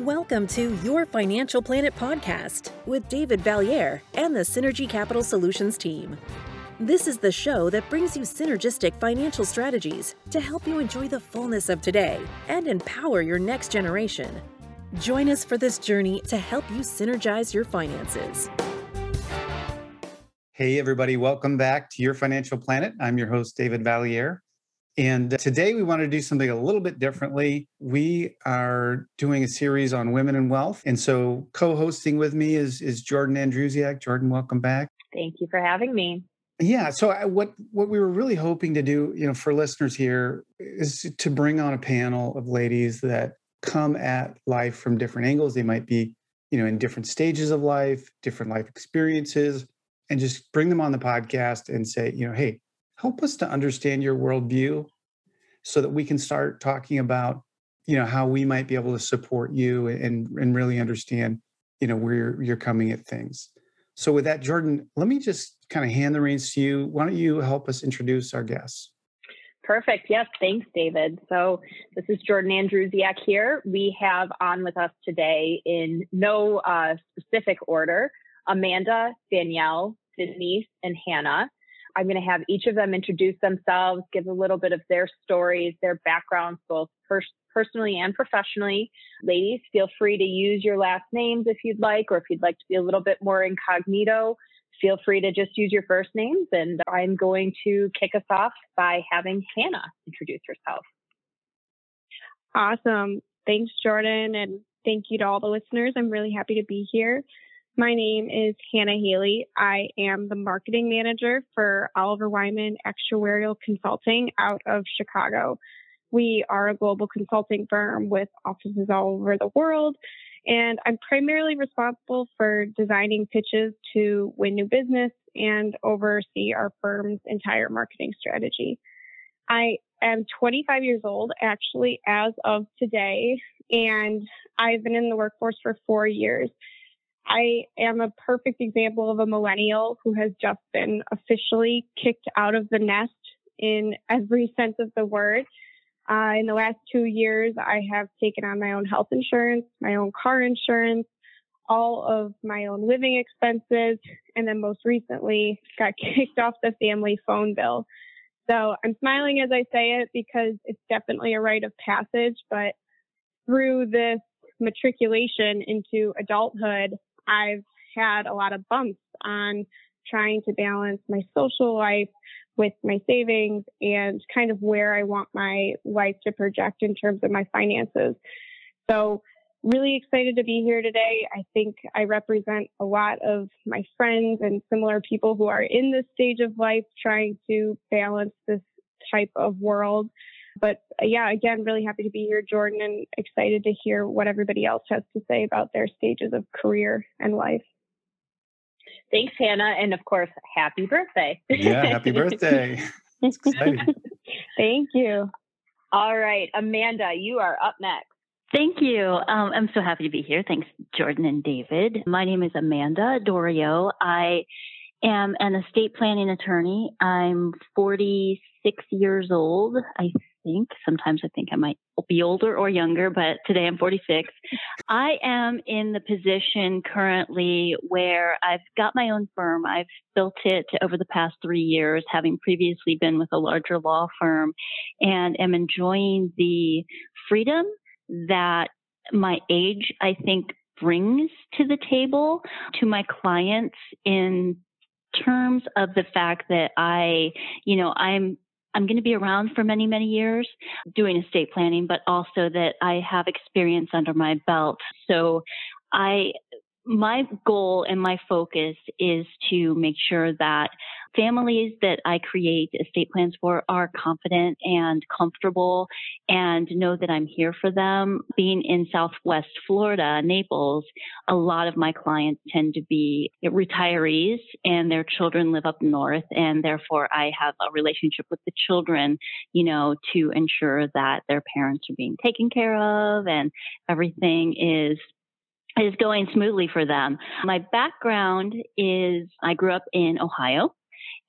Welcome to Your Financial Planet podcast with David Vallieres and the Synergy Capital Solutions team. This is the show that brings you synergistic financial strategies to help you enjoy the fullness of today and empower your next generation. Join us for this journey to help you synergize your finances. Hey, everybody, welcome back to Your Financial Planet. I'm your host, David Vallieres. And today we want to do something a little bit differently. We are doing a series on women and wealth. And so co-hosting with me is, is Jordann Andrusiak. Jordann, welcome back. Thank you for having me. Yeah. So I, what what we were really hoping to do, you know, for listeners here is to bring on a panel of ladies that come at life from different angles. They might be, you know, in different stages of life, different life experiences, and just bring them on the podcast and say, you know, hey, help us to understand your worldview so that we can start talking about you know how we might be able to support you and and really understand you know where you're, coming at things so with that jordann let me just kind of hand the reins to you why don't you help us introduce our guests Perfect. Yes, thanks, David. So this is Jordann Andrusiak here. We have on with us today in no uh, specific order Amanda, Danielle, Denise, and Hannah. I'm going to have each of them introduce themselves, give a little bit of their stories, their backgrounds, both pers- personally and professionally. Ladies, feel free to use your last names if you'd like, or if you'd like to be a little bit more incognito, feel free to just use your first names. And I'm going to kick us off by having Hannah introduce herself. Awesome. Thanks, Jordann. And thank you to all the listeners. I'm really happy to be here. My name is Hannah Haley. I am the marketing manager for Oliver Wyman Actuarial Consulting out of Chicago. We are a global consulting firm with offices all over the world, and I'm primarily responsible for designing pitches to win new business and oversee our firm's entire marketing strategy. I am 25 years old, actually, as of today, and I've been in the workforce for four years. I am a perfect example of a millennial who has just been officially kicked out of the nest in every sense of the word. Uh, in the last two years, I have taken on my own health insurance, my own car insurance, all of my own living expenses, and then most recently got kicked off the family phone bill. So I'm smiling as I say it because it's definitely a rite of passage, but through this matriculation into adulthood, I've had a lot of bumps on trying to balance my social life with my savings and kind of where I want my life to project in terms of my finances. So, really excited to be here today. I think I represent a lot of my friends and similar people who are in this stage of life trying to balance this type of world. But uh, yeah, again, really happy to be here, Jordann, and excited to hear what everybody else has to say about their stages of career and life. Thanks, Hannah. And of course, happy birthday. Yeah, happy birthday. It's exciting. Thank you. All right, Amanda, you are up next. Thank you. Um, I'm so happy to be here. Thanks, Jordann and David. My name is Amanda Dorio. I am an estate planning attorney. I'm 46 years old. I think. Sometimes I think I might be older or younger, but today I'm 46. I am in the position currently where I've got my own firm. I've built it over the past three years, having previously been with a larger law firm, and am enjoying the freedom that my age, I think, brings to the table to my clients in terms of the fact that I, you know, I'm I'm going to be around for many, many years doing estate planning, but also that I have experience under my belt. So I my goal and my focus is to make sure that families that I create estate plans for are confident and comfortable and know that I'm here for them. Being in Southwest Florida, Naples, a lot of my clients tend to be retirees and their children live up north. And therefore I have a relationship with the children, you know, to ensure that their parents are being taken care of and everything is is going smoothly for them. My background is I grew up in Ohio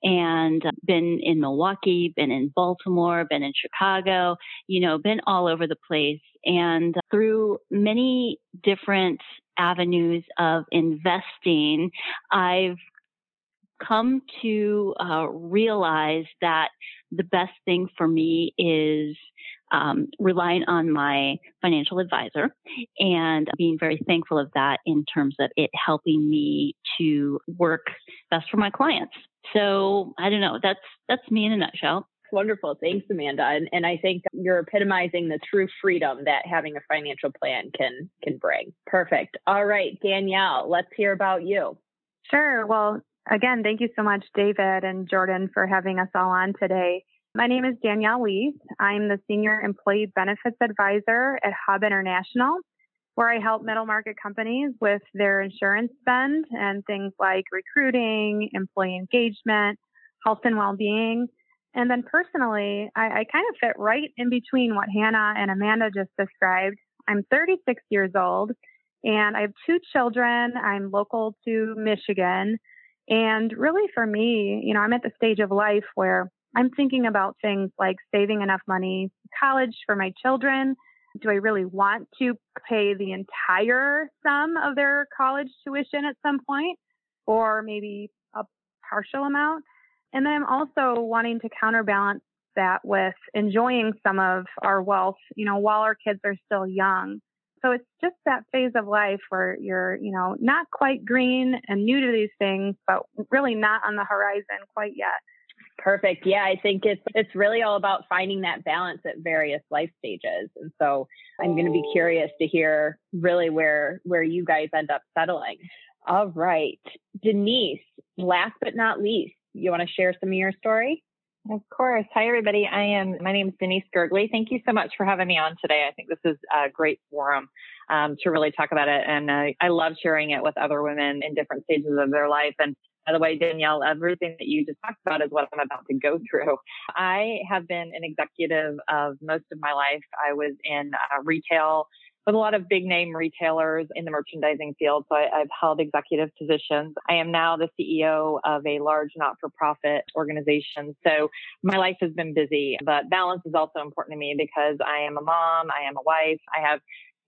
and been in Milwaukee, been in Baltimore, been in Chicago, you know, been all over the place. And through many different avenues of investing, I've come to uh, realize that the best thing for me is um, relying on my financial advisor and being very thankful of that in terms of it helping me to work best for my clients. So I don't know. That's that's me in a nutshell. Wonderful. Thanks, Amanda. And, and I think you're epitomizing the true freedom that having a financial plan can can bring. Perfect. All right, Danielle, let's hear about you. Sure. Well, again, thank you so much, David and Jordann, for having us all on today. My name is Danielle Lee. I'm the Senior Employee Benefits Advisor at Hub International, where I help middle market companies with their insurance spend and things like recruiting, employee engagement, health and well being. And then personally, I, I kind of fit right in between what Hannah and Amanda just described. I'm 36 years old and I have two children. I'm local to Michigan. And really for me, you know, I'm at the stage of life where I'm thinking about things like saving enough money for college for my children. Do I really want to pay the entire sum of their college tuition at some point or maybe a partial amount? And then I'm also wanting to counterbalance that with enjoying some of our wealth, you know, while our kids are still young. So it's just that phase of life where you're, you know, not quite green and new to these things, but really not on the horizon quite yet. Perfect. Yeah, I think it's it's really all about finding that balance at various life stages. And so I'm going to be curious to hear really where where you guys end up settling. All right. Denise, last but not least, you want to share some of your story? Of course. Hi, everybody. I am, my name is Denise Gergley. Thank you so much for having me on today. I think this is a great forum um, to really talk about it. And uh, I love sharing it with other women in different stages of their life. And by the way, Danielle, everything that you just talked about is what I'm about to go through. I have been an executive of most of my life. I was in uh, retail with a lot of big name retailers in the merchandising field. So I, have held executive positions. I am now the CEO of a large not for profit organization. So my life has been busy, but balance is also important to me because I am a mom, I am a wife, I have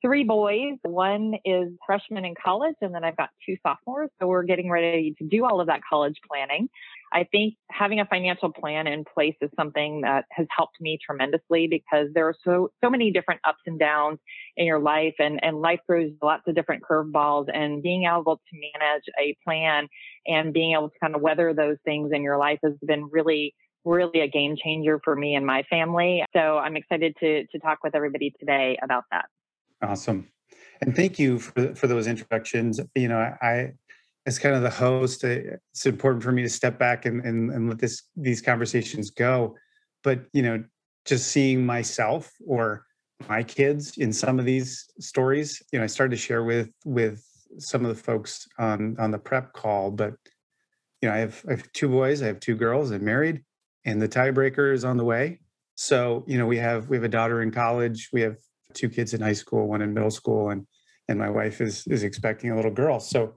three boys. One is freshman in college, and then I've got two sophomores. So we're getting ready to do all of that college planning. I think having a financial plan in place is something that has helped me tremendously because there are so so many different ups and downs in your life, and and life throws lots of different curveballs. And being able to manage a plan and being able to kind of weather those things in your life has been really really a game changer for me and my family. So I'm excited to to talk with everybody today about that. Awesome. And thank you for, for those introductions. You know, I, as kind of the host, it's important for me to step back and, and, and let this these conversations go. But you know, just seeing myself or my kids in some of these stories, you know, I started to share with with some of the folks on on the prep call. But you know, I have I have two boys, I have two girls, I'm married, and the tiebreaker is on the way. So you know, we have we have a daughter in college, we have two kids in high school, one in middle school, and and my wife is is expecting a little girl. So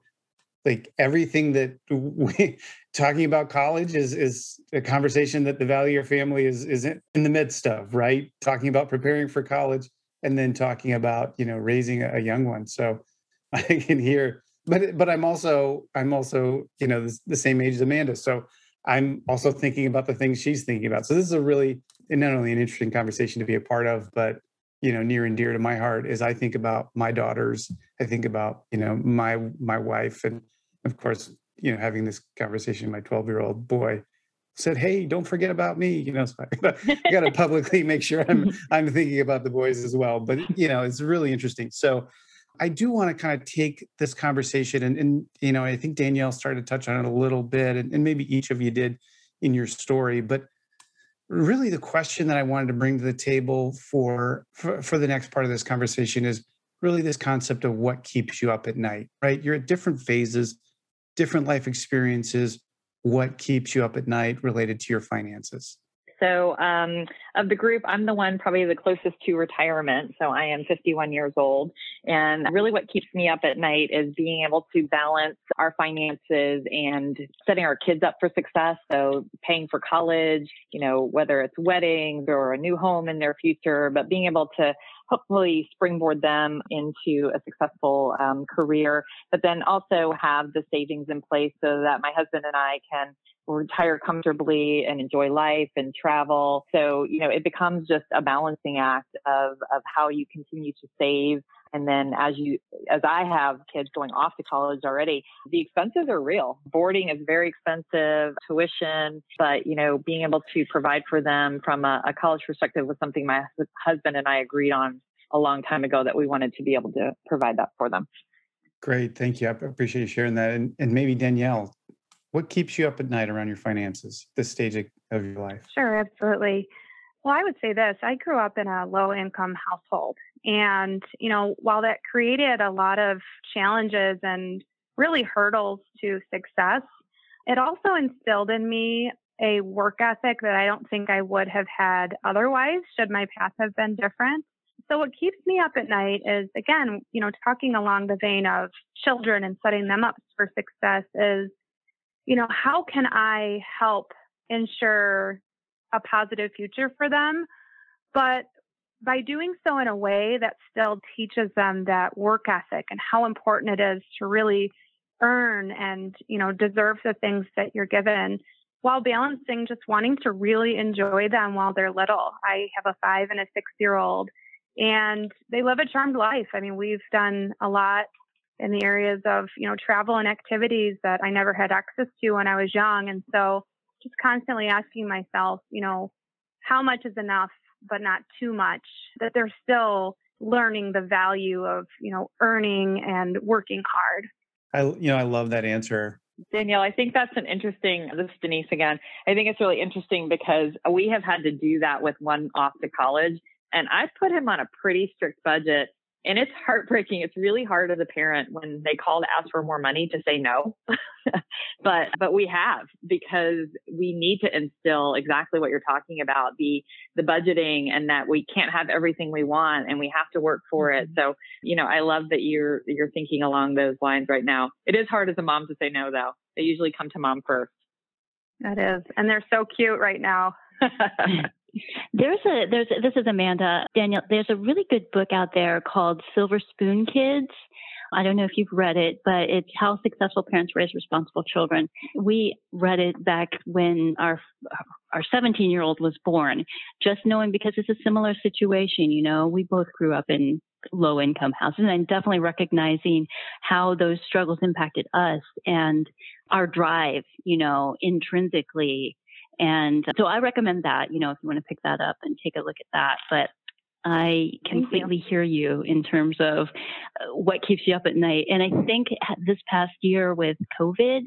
like everything that we talking about college is is a conversation that the value Vallieres family is is in the midst of, right? Talking about preparing for college and then talking about, you know, raising a young one. So I can hear but but I'm also I'm also, you know, the, the same age as Amanda. So I'm also thinking about the things she's thinking about. So this is a really not only an interesting conversation to be a part of, but you know near and dear to my heart as i think about my daughters i think about you know my my wife and of course you know having this conversation my 12 year old boy said hey don't forget about me you know so i got to publicly make sure i'm i'm thinking about the boys as well but you know it's really interesting. So i do want to kind of take this conversation and, and you know i think danielle started to touch on it a little bit and, and maybe each of you did in your story but really the question that I wanted to bring to the table for, for, for the next part of this conversation is really this concept of what keeps you up at night, right? You're at different phases, different life experiences. What keeps you up at night related to your finances? So, um, of the group, I'm the one probably the closest to retirement. So I am 51 years old. And really what keeps me up at night is being able to balance our finances and setting our kids up for success. So paying for college, you know, whether it's weddings or a new home in their future, but being able to hopefully springboard them into a successful um, career, but then also have the savings in place so that my husband and I can retire comfortably and enjoy life and travel. So, you know, it becomes just a balancing act of, of how you continue to save. And then as you, as I have kids going off to college already, the expenses are real. Boarding is very expensive, tuition, but, you know, being able to provide for them from a, a college perspective was something my husband and I agreed on a long time ago that we wanted to be able to provide that for them. Great. Thank you. I appreciate you sharing that. And, and maybe Danielle, what keeps you up at night around your finances, this stage of your life? Sure, absolutely. Well, I would say this I grew up in a low income household. And, you know, while that created a lot of challenges and really hurdles to success, it also instilled in me a work ethic that I don't think I would have had otherwise, should my path have been different. So what keeps me up at night is again, you know, talking along the vein of children and setting them up for success is you know, how can I help ensure a positive future for them? But by doing so in a way that still teaches them that work ethic and how important it is to really earn and, you know, deserve the things that you're given while balancing just wanting to really enjoy them while they're little. I have a five and a six year old and they live a charmed life. I mean, we've done a lot in the areas of you know travel and activities that I never had access to when I was young, and so just constantly asking myself, you know, how much is enough, but not too much. That they're still learning the value of you know earning and working hard. I you know I love that answer. Danielle, I think that's an interesting, this is Denise again. I think it's really interesting because we have had to do that with one off to college. And I put him on a pretty strict budget and it's heartbreaking. It's really hard as a parent when they call to ask for more money to say no. but but we have because we need to instill exactly what you're talking about, the the budgeting and that we can't have everything we want and we have to work for it. Mm-hmm. So, you know, I love that you're you're thinking along those lines right now. It is hard as a mom to say no though. They usually come to mom first. That is. And they're so cute right now. There's a there's this is Amanda Danielle. There's a really good book out there called Silver Spoon Kids. I don't know if you've read it, but it's how successful parents raise responsible children. We read it back when our our 17 year old was born, just knowing because it's a similar situation. You know, we both grew up in low income houses and definitely recognizing how those struggles impacted us and our drive, you know, intrinsically and so I recommend that, you know, if you want to pick that up and take a look at that. But I completely hear you in terms of uh, what keeps you up at night. And I think this past year with COVID,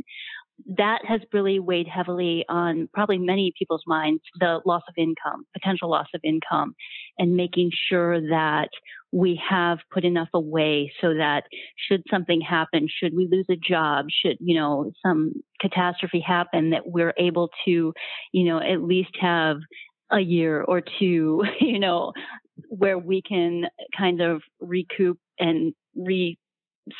that has really weighed heavily on probably many people's minds the loss of income, potential loss of income, and making sure that we have put enough away so that should something happen, should we lose a job, should, you know, some catastrophe happen, that we're able to, you know, at least have a year or two, you know, where we can kind of recoup and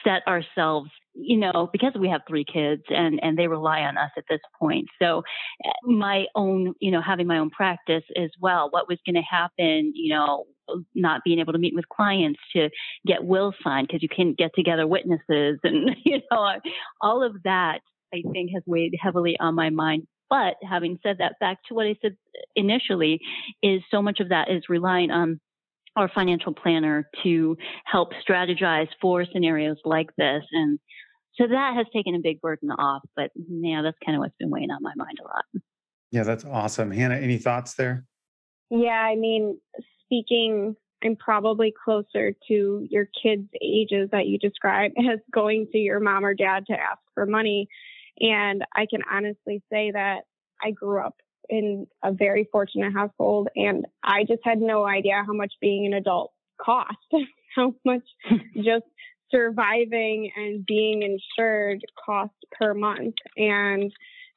reset ourselves you know, because we have three kids and, and they rely on us at this point. So eh, my own, you know, having my own practice as well, what was going to happen, you know, not being able to meet with clients to get wills signed because you can't get together witnesses and, you know, all of that I think has weighed heavily on my mind. But having said that, back to what I said initially, is so much of that is relying on our financial planner to help strategize for scenarios like this. And so that has taken a big burden off. But yeah, that's kind of what's been weighing on my mind a lot. Yeah, that's awesome. Hannah, any thoughts there? Yeah, I mean, speaking, I'm probably closer to your kids' ages that you describe as going to your mom or dad to ask for money. And I can honestly say that I grew up in a very fortunate household and I just had no idea how much being an adult cost, how much just surviving and being insured cost per month and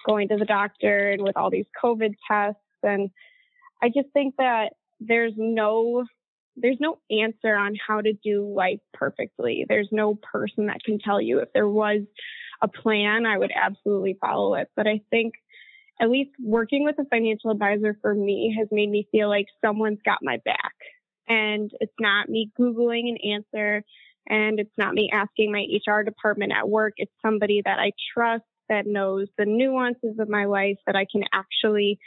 going to the doctor and with all these COVID tests. And I just think that there's no there's no answer on how to do life perfectly. There's no person that can tell you if there was a plan, I would absolutely follow it. But I think at least working with a financial advisor for me has made me feel like someone's got my back. And it's not me Googling an answer and it's not me asking my HR department at work. It's somebody that I trust that knows the nuances of my life that I can actually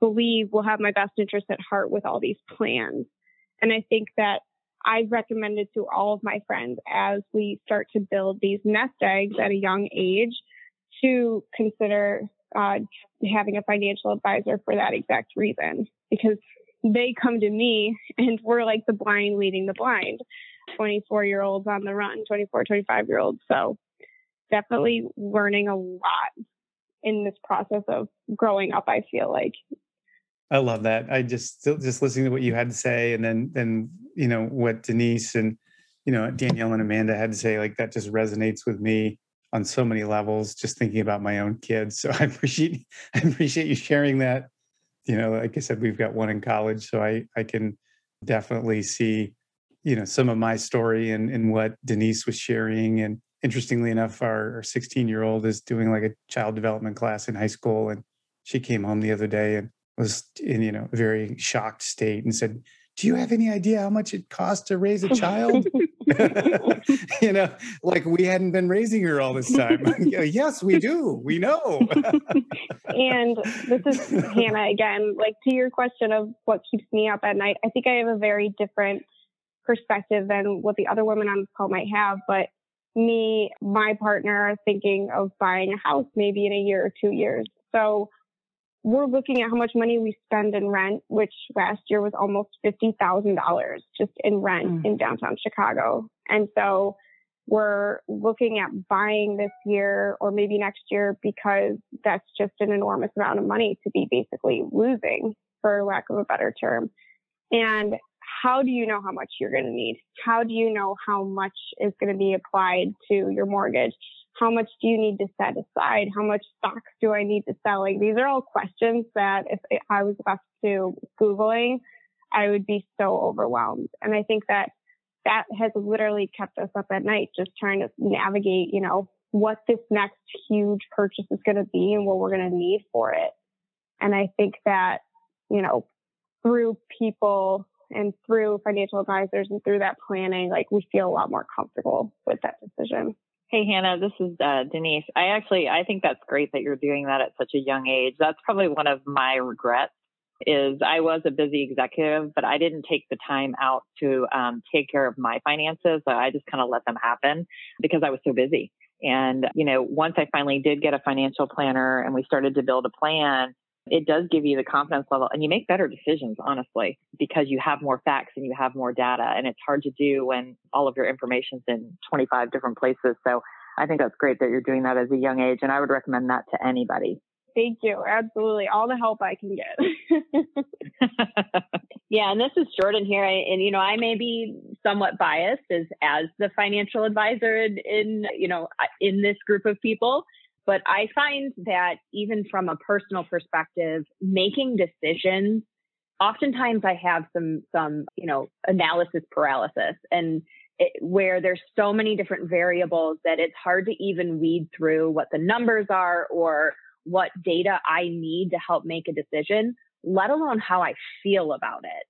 believe will have my best interest at heart with all these plans. And I think that I've recommended to all of my friends as we start to build these nest eggs at a young age to consider uh, having a financial advisor for that exact reason because they come to me and we're like the blind leading the blind 24 year olds on the run 24 25 year olds so definitely learning a lot in this process of growing up i feel like I love that. I just just listening to what you had to say, and then then you know what Denise and you know Danielle and Amanda had to say. Like that just resonates with me on so many levels. Just thinking about my own kids. So I appreciate I appreciate you sharing that. You know, like I said, we've got one in college, so I I can definitely see you know some of my story and and what Denise was sharing. And interestingly enough, our 16 year old is doing like a child development class in high school, and she came home the other day and was in you know a very shocked state and said do you have any idea how much it costs to raise a child you know like we hadn't been raising her all this time. Yes we do. We know. And this is hannah again like to your question of what keeps me up at night i think i have a very different perspective than what the other women on this call might have but me my partner are thinking of buying a house maybe in a year or two years. So we're looking at how much money we spend in rent, which last year was almost $50,000 just in rent mm. in downtown Chicago. And so we're looking at buying this year or maybe next year because that's just an enormous amount of money to be basically losing, for lack of a better term. And how do you know how much you're going to need? How do you know how much is going to be applied to your mortgage? How much do you need to set aside? How much stocks do I need to sell? Like these are all questions that if I was left to Googling, I would be so overwhelmed. And I think that that has literally kept us up at night, just trying to navigate, you know, what this next huge purchase is going to be and what we're going to need for it. And I think that, you know, through people and through financial advisors and through that planning, like we feel a lot more comfortable with that decision. Hey, Hannah, this is uh, Denise. I actually, I think that's great that you're doing that at such a young age. That's probably one of my regrets is I was a busy executive, but I didn't take the time out to um, take care of my finances. So I just kind of let them happen because I was so busy. And, you know, once I finally did get a financial planner and we started to build a plan, it does give you the confidence level and you make better decisions, honestly, because you have more facts and you have more data. And it's hard to do when all of your information's in 25 different places. So I think that's great that you're doing that as a young age. And I would recommend that to anybody. Thank you. Absolutely. All the help I can get. yeah. And this is Jordann here. And, you know, I may be somewhat biased as, as the financial advisor in, in, you know, in this group of people. But I find that even from a personal perspective, making decisions, oftentimes I have some, some, you know, analysis paralysis and it, where there's so many different variables that it's hard to even weed through what the numbers are or what data I need to help make a decision, let alone how I feel about it.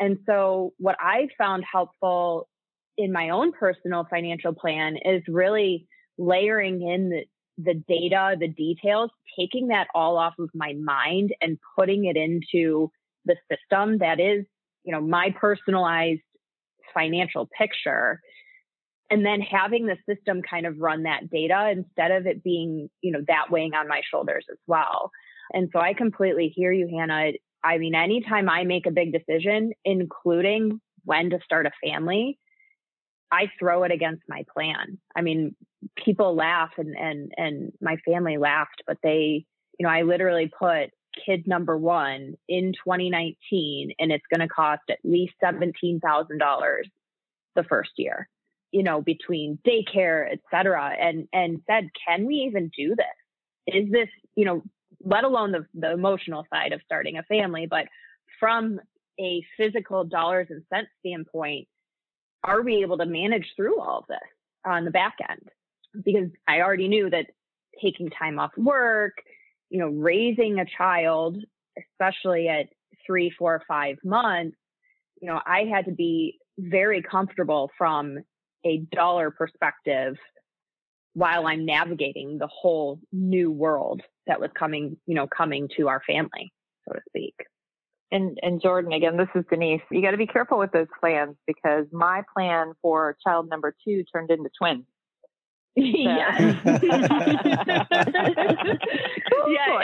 And so what I've found helpful in my own personal financial plan is really layering in the, the data, the details, taking that all off of my mind and putting it into the system that is, you know, my personalized financial picture. And then having the system kind of run that data instead of it being, you know, that weighing on my shoulders as well. And so I completely hear you, Hannah. I mean, anytime I make a big decision, including when to start a family, I throw it against my plan. I mean, people laugh and and and my family laughed, but they, you know, I literally put kid number one in 2019 and it's going to cost at least $17,000 the first year, you know, between daycare, et cetera, and, and said, can we even do this? Is this, you know, let alone the, the emotional side of starting a family, but from a physical dollars and cents standpoint, are we able to manage through all of this on the back end? Because I already knew that taking time off work, you know, raising a child, especially at three, four, five months, you know, I had to be very comfortable from a dollar perspective while I'm navigating the whole new world that was coming, you know, coming to our family, so to speak. And and Jordann, again, this is Denise. You got to be careful with those plans because my plan for child number two turned into twins. yeah, yeah,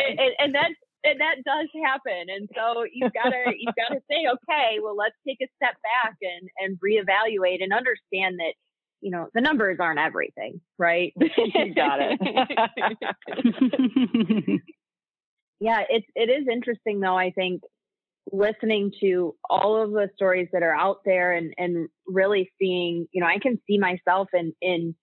and, and that and that does happen. And so you've got to you've got to say, okay, well, let's take a step back and and reevaluate and understand that you know the numbers aren't everything, right? you got it. yeah, it's it is interesting though. I think listening to all of the stories that are out there and and really seeing, you know, I can see myself in in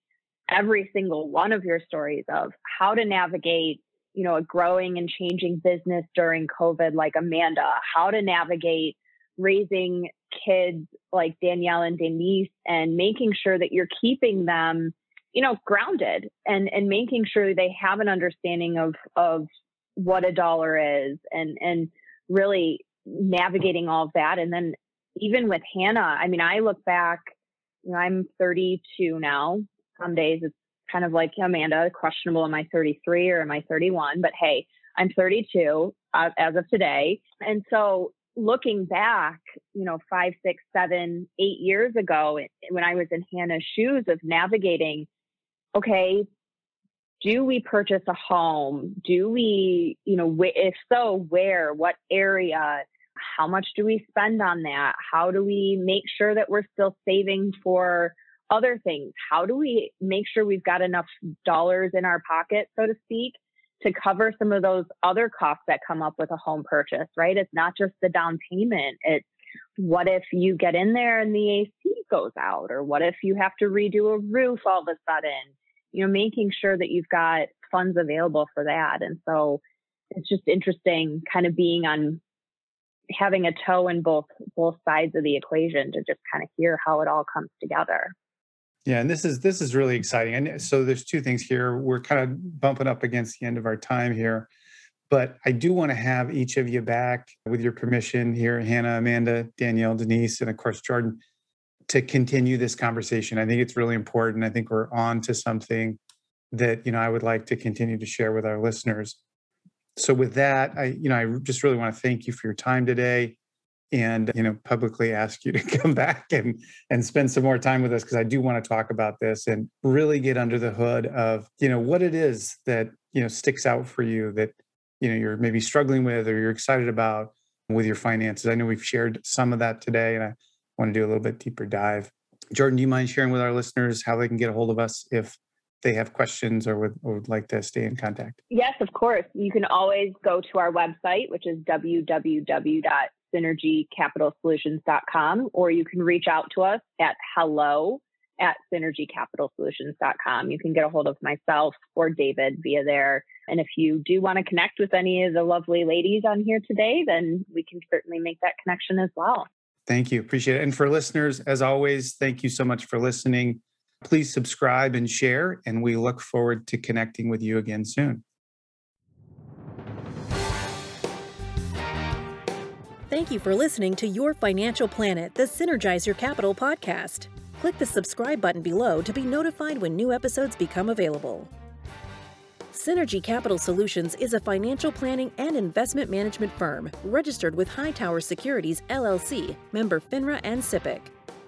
every single one of your stories of how to navigate, you know, a growing and changing business during COVID like Amanda, how to navigate raising kids like Danielle and Denise and making sure that you're keeping them, you know, grounded and and making sure they have an understanding of of what a dollar is and and really navigating all of that. And then even with Hannah, I mean, I look back, you know, I'm 32 now. Some days it's kind of like Amanda, questionable, am I 33 or am I 31? But hey, I'm 32 uh, as of today. And so looking back, you know, five, six, seven, eight years ago, when I was in Hannah's shoes of navigating, okay, do we purchase a home? Do we, you know, if so, where, what area? How much do we spend on that? How do we make sure that we're still saving for other things? How do we make sure we've got enough dollars in our pocket, so to speak, to cover some of those other costs that come up with a home purchase, right? It's not just the down payment. It's what if you get in there and the AC goes out? Or what if you have to redo a roof all of a sudden? You know, making sure that you've got funds available for that. And so it's just interesting kind of being on having a toe in both both sides of the equation to just kind of hear how it all comes together. Yeah, and this is this is really exciting. And so there's two things here. We're kind of bumping up against the end of our time here, but I do want to have each of you back with your permission here, Hannah, Amanda, Danielle, Denise, and of course Jordann, to continue this conversation. I think it's really important. I think we're on to something that you know I would like to continue to share with our listeners so with that, I you know I just really want to thank you for your time today, and you know publicly ask you to come back and and spend some more time with us because I do want to talk about this and really get under the hood of you know what it is that you know sticks out for you that you know you're maybe struggling with or you're excited about with your finances. I know we've shared some of that today, and I want to do a little bit deeper dive. Jordann, do you mind sharing with our listeners how they can get a hold of us if they have questions or would, or would like to stay in contact? Yes, of course. You can always go to our website, which is www.synergycapitalsolutions.com, or you can reach out to us at hello at synergycapitalsolutions.com. You can get a hold of myself or David via there. And if you do want to connect with any of the lovely ladies on here today, then we can certainly make that connection as well. Thank you. Appreciate it. And for listeners, as always, thank you so much for listening. Please subscribe and share, and we look forward to connecting with you again soon. Thank you for listening to Your Financial Planet, the Synergize Your Capital podcast. Click the subscribe button below to be notified when new episodes become available. Synergy Capital Solutions is a financial planning and investment management firm registered with Hightower Securities LLC, member FINRA and SIPC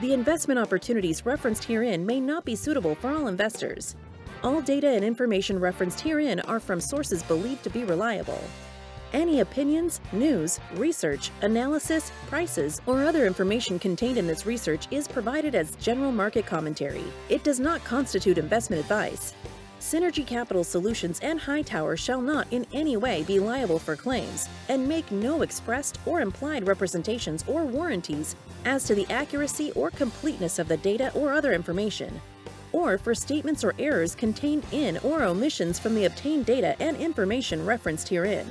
The investment opportunities referenced herein may not be suitable for all investors. All data and information referenced herein are from sources believed to be reliable. Any opinions, news, research, analysis, prices, or other information contained in this research is provided as general market commentary. It does not constitute investment advice. Synergy Capital Solutions and Hightower shall not in any way be liable for claims and make no expressed or implied representations or warranties as to the accuracy or completeness of the data or other information, or for statements or errors contained in or omissions from the obtained data and information referenced herein.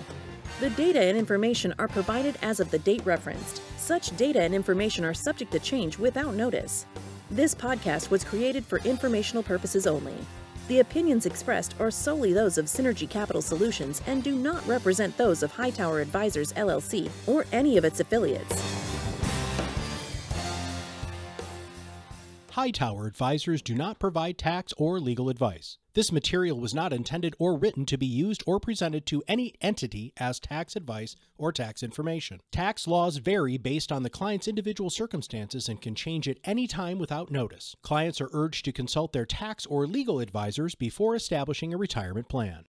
The data and information are provided as of the date referenced. Such data and information are subject to change without notice. This podcast was created for informational purposes only. The opinions expressed are solely those of Synergy Capital Solutions and do not represent those of Hightower Advisors LLC or any of its affiliates. Hightower Advisors do not provide tax or legal advice. This material was not intended or written to be used or presented to any entity as tax advice or tax information. Tax laws vary based on the client's individual circumstances and can change at any time without notice. Clients are urged to consult their tax or legal advisors before establishing a retirement plan.